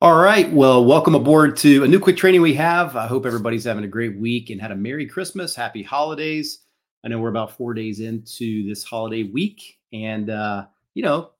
All right. Well, welcome aboard to a new quick training we have. I hope everybody's having a great week and had a Merry Christmas, Happy Holidays. I know we're about four days into this holiday week, and uh, you know,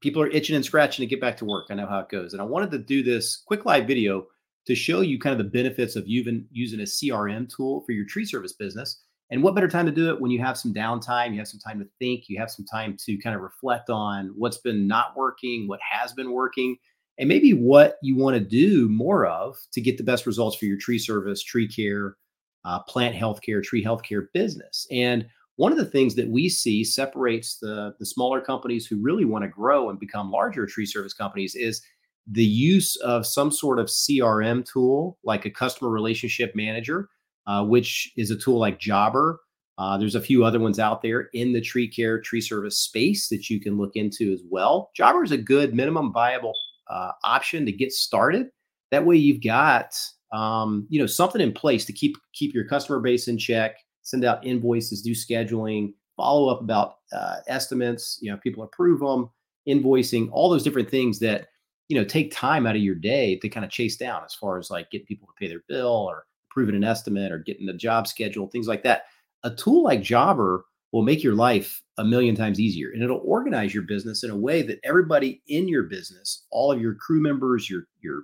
people are itching and scratching to get back to work. I know how it goes, and I wanted to do this quick live video to show you kind of the benefits of even using a CRM tool for your tree service business. And what better time to do it when you have some downtime, you have some time to think, you have some time to kind of reflect on what's been not working, what has been working and maybe what you want to do more of to get the best results for your tree service, tree care, uh, plant healthcare, tree healthcare business. And one of the things that we see separates the, the smaller companies who really want to grow and become larger tree service companies is the use of some sort of CRM tool like a customer relationship manager, uh, which is a tool like Jobber. Uh, there's a few other ones out there in the tree care, tree service space that you can look into as well. Jobber is a good minimum viable uh, option to get started. That way, you've got um, you know something in place to keep keep your customer base in check, send out invoices, do scheduling, follow up about uh, estimates. You know, people approve them, invoicing, all those different things that you know take time out of your day to kind of chase down as far as like getting people to pay their bill or approving an estimate or getting the job schedule, things like that. A tool like Jobber will make your life a million times easier and it'll organize your business in a way that everybody in your business all of your crew members your your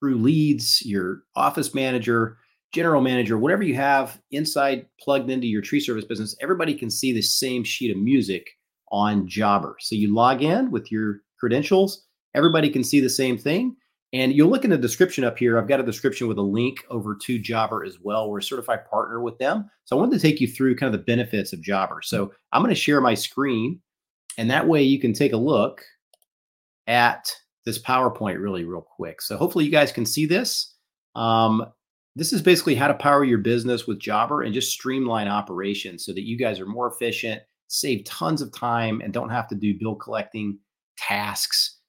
crew leads your office manager general manager whatever you have inside plugged into your tree service business everybody can see the same sheet of music on jobber. So you log in with your credentials everybody can see the same thing and you'll look in the description up here. I've got a description with a link over to Jobber as well. We're a certified partner with them. So I wanted to take you through kind of the benefits of Jobber. So I'm going to share my screen, and that way you can take a look at this PowerPoint really, real quick. So hopefully you guys can see this. Um, this is basically how to power your business with Jobber and just streamline operations so that you guys are more efficient, save tons of time, and don't have to do bill collecting tasks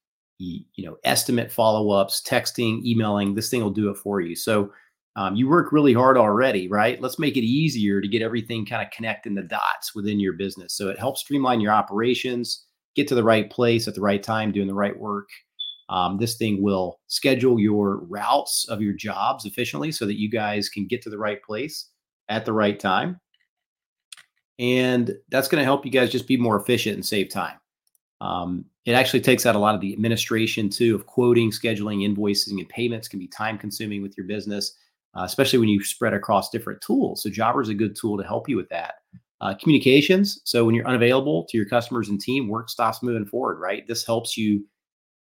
you know, estimate follow ups, texting, emailing. This thing will do it for you. So um, you work really hard already, right? Let's make it easier to get everything kind of connecting the dots within your business. So it helps streamline your operations, get to the right place at the right time, doing the right work. Um, this thing will schedule your routes of your jobs efficiently so that you guys can get to the right place at the right time. And that's going to help you guys just be more efficient and save time. Um, it actually takes out a lot of the administration too of quoting, scheduling, invoicing, and payments can be time consuming with your business, uh, especially when you spread across different tools. So Jobber is a good tool to help you with that. Uh, communications. So when you're unavailable to your customers and team, work stops moving forward, right? This helps you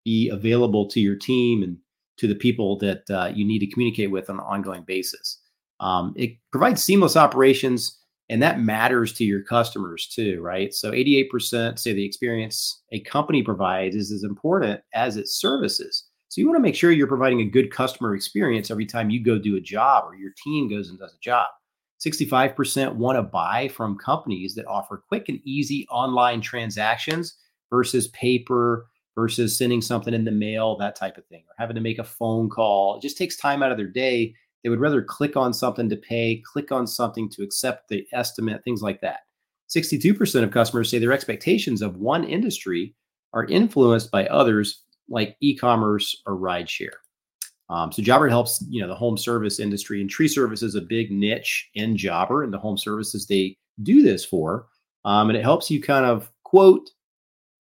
be available to your team and to the people that uh, you need to communicate with on an ongoing basis. Um, it provides seamless operations and that matters to your customers too, right? So 88% say the experience a company provides is as important as its services. So you want to make sure you're providing a good customer experience every time you go do a job or your team goes and does a job. 65% want to buy from companies that offer quick and easy online transactions versus paper versus sending something in the mail, that type of thing, or having to make a phone call. It just takes time out of their day they would rather click on something to pay, click on something to accept the estimate, things like that. 62% of customers say their expectations of one industry are influenced by others like e-commerce or rideshare. Um, so Jobber helps, you know, the home service industry and tree service is a big niche in Jobber and the home services they do this for. Um, and it helps you kind of quote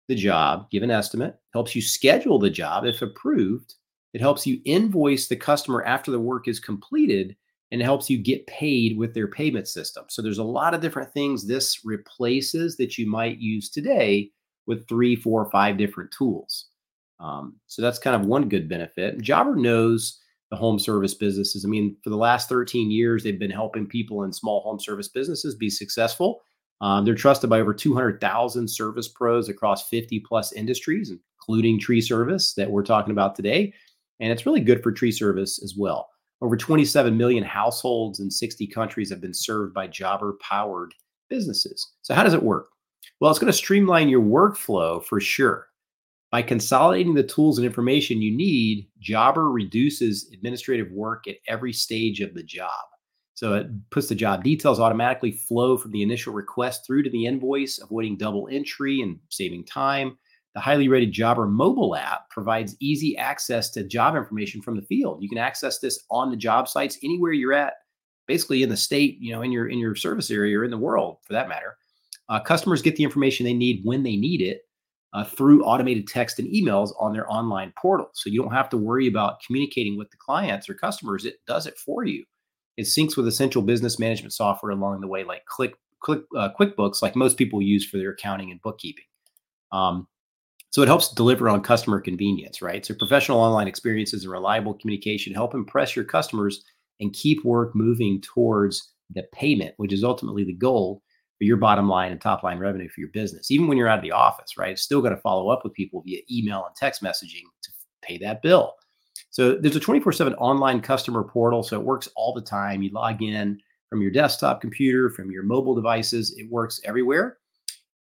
the job, give an estimate, helps you schedule the job if approved, it helps you invoice the customer after the work is completed and it helps you get paid with their payment system. So there's a lot of different things this replaces that you might use today with three, four, five different tools. Um, so that's kind of one good benefit. Jobber knows the home service businesses. I mean, for the last 13 years, they've been helping people in small home service businesses be successful. Um, they're trusted by over 200,000 service pros across 50 plus industries, including tree service that we're talking about today. And it's really good for tree service as well. Over 27 million households in 60 countries have been served by jobber powered businesses. So, how does it work? Well, it's going to streamline your workflow for sure. By consolidating the tools and information you need, Jobber reduces administrative work at every stage of the job. So it puts the job details automatically flow from the initial request through to the invoice, avoiding double entry and saving time. The highly rated Jobber mobile app provides easy access to job information from the field. You can access this on the job sites anywhere you're at, basically in the state, you know, in your in your service area or in the world for that matter. Uh, customers get the information they need when they need it uh, through automated text and emails on their online portal. So you don't have to worry about communicating with the clients or customers. It does it for you. It syncs with essential business management software along the way, like Click, Click uh, QuickBooks, like most people use for their accounting and bookkeeping. Um, so it helps deliver on customer convenience, right? So professional online experiences and reliable communication help impress your customers and keep work moving towards the payment, which is ultimately the goal for your bottom line and top line revenue for your business. Even when you're out of the office, right? It's still got to follow up with people via email and text messaging to pay that bill. So there's a 24 7 online customer portal. So it works all the time. You log in from your desktop computer, from your mobile devices, it works everywhere.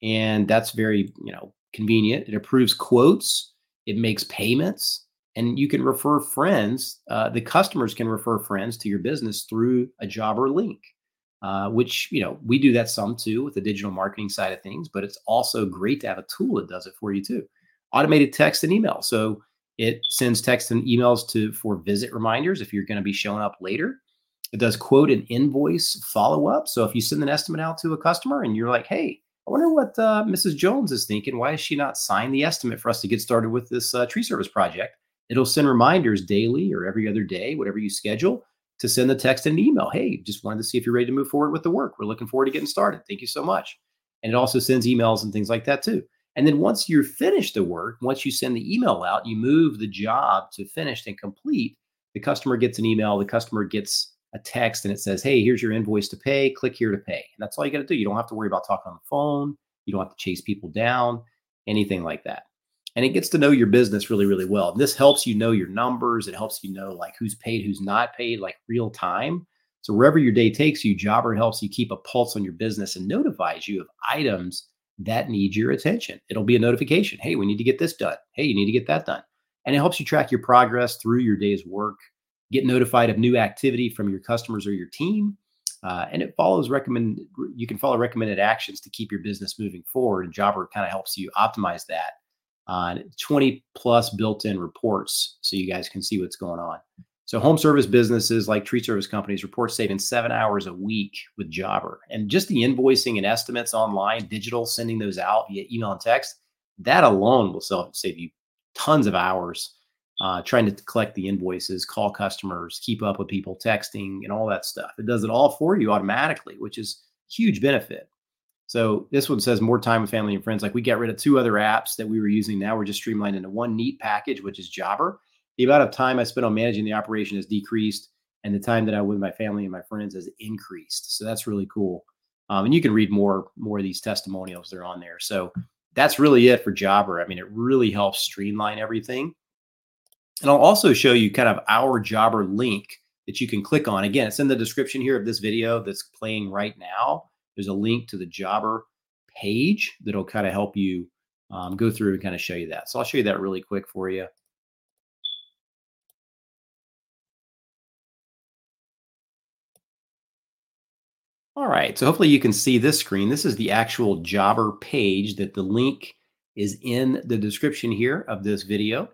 And that's very, you know, convenient. It approves quotes, it makes payments, and you can refer friends. Uh, the customers can refer friends to your business through a jobber link. Uh, which you know we do that some too with the digital marketing side of things but it's also great to have a tool that does it for you too automated text and email so it sends text and emails to for visit reminders if you're going to be showing up later it does quote and invoice follow up so if you send an estimate out to a customer and you're like hey i wonder what uh, mrs jones is thinking why has she not signed the estimate for us to get started with this uh, tree service project it'll send reminders daily or every other day whatever you schedule to send the text and an email. Hey, just wanted to see if you're ready to move forward with the work. We're looking forward to getting started. Thank you so much. And it also sends emails and things like that too. And then once you're finished the work, once you send the email out, you move the job to finished and complete. The customer gets an email, the customer gets a text, and it says, Hey, here's your invoice to pay. Click here to pay. And that's all you got to do. You don't have to worry about talking on the phone. You don't have to chase people down, anything like that and it gets to know your business really really well And this helps you know your numbers it helps you know like who's paid who's not paid like real time so wherever your day takes you jobber helps you keep a pulse on your business and notifies you of items that need your attention it'll be a notification hey we need to get this done hey you need to get that done and it helps you track your progress through your day's work get notified of new activity from your customers or your team uh, and it follows recommend you can follow recommended actions to keep your business moving forward and jobber kind of helps you optimize that on 20 plus built-in reports so you guys can see what's going on. So home service businesses like tree service companies report saving seven hours a week with Jobber. And just the invoicing and estimates online, digital, sending those out via email and text, that alone will save you tons of hours uh, trying to collect the invoices, call customers, keep up with people, texting, and all that stuff. It does it all for you automatically, which is huge benefit. So this one says more time with family and friends. Like we got rid of two other apps that we were using. Now we're just streamlined into one neat package, which is Jobber. The amount of time I spent on managing the operation has decreased, and the time that I with my family and my friends has increased. So that's really cool. Um, and you can read more more of these testimonials. They're on there. So that's really it for Jobber. I mean, it really helps streamline everything. And I'll also show you kind of our Jobber link that you can click on. Again, it's in the description here of this video that's playing right now. There's a link to the Jobber page that'll kind of help you um, go through and kind of show you that. So I'll show you that really quick for you. All right, so hopefully you can see this screen. This is the actual Jobber page that the link is in the description here of this video.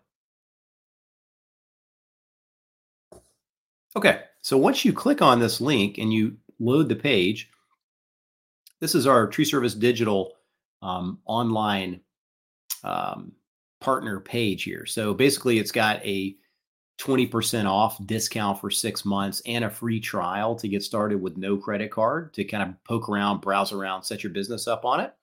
Okay, so once you click on this link and you load the page, this is our Tree Service Digital um, online um, partner page here. So basically, it's got a 20% off discount for six months and a free trial to get started with no credit card to kind of poke around, browse around, set your business up on it.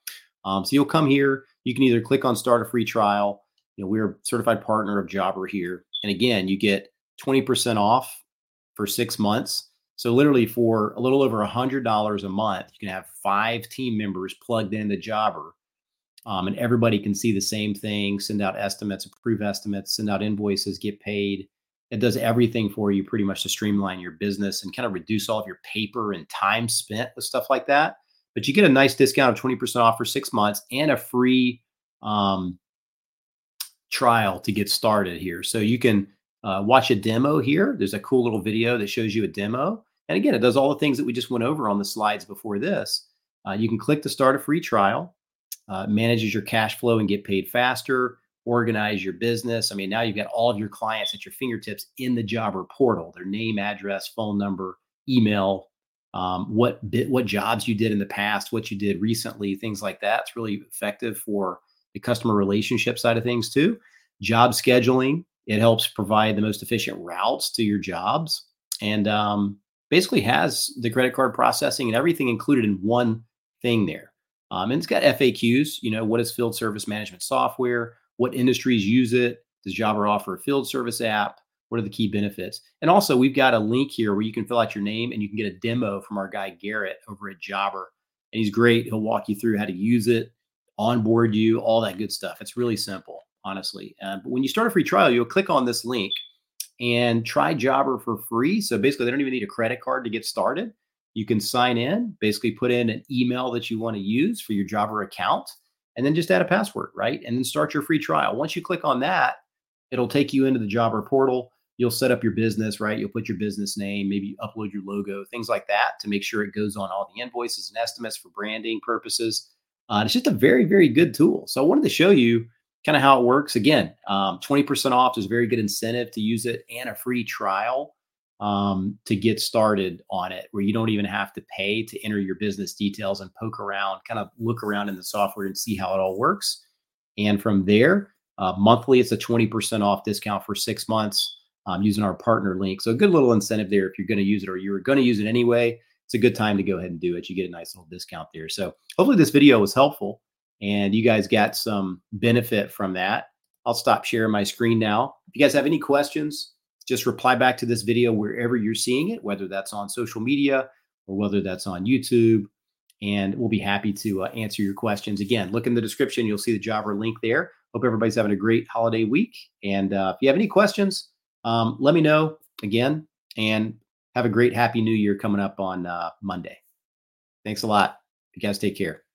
Um, so you'll come here. You can either click on start a free trial. You know, we're a certified partner of Jobber here. And again, you get 20% off for six months so literally for a little over a hundred dollars a month, you can have five team members plugged into Jobber, um, and everybody can see the same thing, send out estimates, approve estimates, send out invoices, get paid. It does everything for you pretty much to streamline your business and kind of reduce all of your paper and time spent with stuff like that. But you get a nice discount of 20% off for six months and a free um, trial to get started here. So you can uh, watch a demo here. There's a cool little video that shows you a demo. And again, it does all the things that we just went over on the slides before this. Uh, you can click to start a free trial. uh, manages your cash flow and get paid faster, organize your business. I mean, now you've got all of your clients at your fingertips in the jobber portal, their name, address, phone number, email, um, what bit, what jobs you did in the past, what you did recently, things like that. It's really effective for the customer relationship side of things too. Job scheduling, it helps provide the most efficient routes to your jobs and um, basically has the credit card processing and everything included in one thing there. Um, and it's got FAQs, you know, what is field service management software? What industries use it? Does Jobber offer a field service app? What are the key benefits? And also, we've got a link here where you can fill out your name and you can get a demo from our guy Garrett over at Jobber. And he's great. He'll walk you through how to use it, onboard you, all that good stuff. It's really simple, honestly. Uh, but when you start a free trial, you'll click on this link and try Jobber for free. So basically, they don't even need a credit card to get started. You can sign in, basically put in an email that you want to use for your Jobber account, and then just add a password, right? And then start your free trial. Once you click on that, it'll take you into the Jobber portal. You'll set up your business, right? You'll put your business name, maybe upload your logo, things like that to make sure it goes on all the invoices and estimates for branding purposes. Uh, it's just a very, very good tool. So I wanted to show you kind of how it works. Again, um, 20% off is a very good incentive to use it and a free trial um, to get started on it, where you don't even have to pay to enter your business details and poke around, kind of look around in the software and see how it all works. And from there, uh, monthly, it's a 20% off discount for six months um, using our partner link. So, a good little incentive there if you're going to use it or you're going to use it anyway. It's a good time to go ahead and do it. You get a nice little discount there. So, hopefully, this video was helpful and you guys got some benefit from that. I'll stop sharing my screen now. If you guys have any questions, just reply back to this video wherever you're seeing it, whether that's on social media or whether that's on YouTube. And we'll be happy to uh, answer your questions. Again, look in the description. You'll see the Jobber link there. Hope everybody's having a great holiday week. And uh, if you have any questions, um, let me know again. And have a great, happy new year coming up on uh, Monday. Thanks a lot. You guys take care.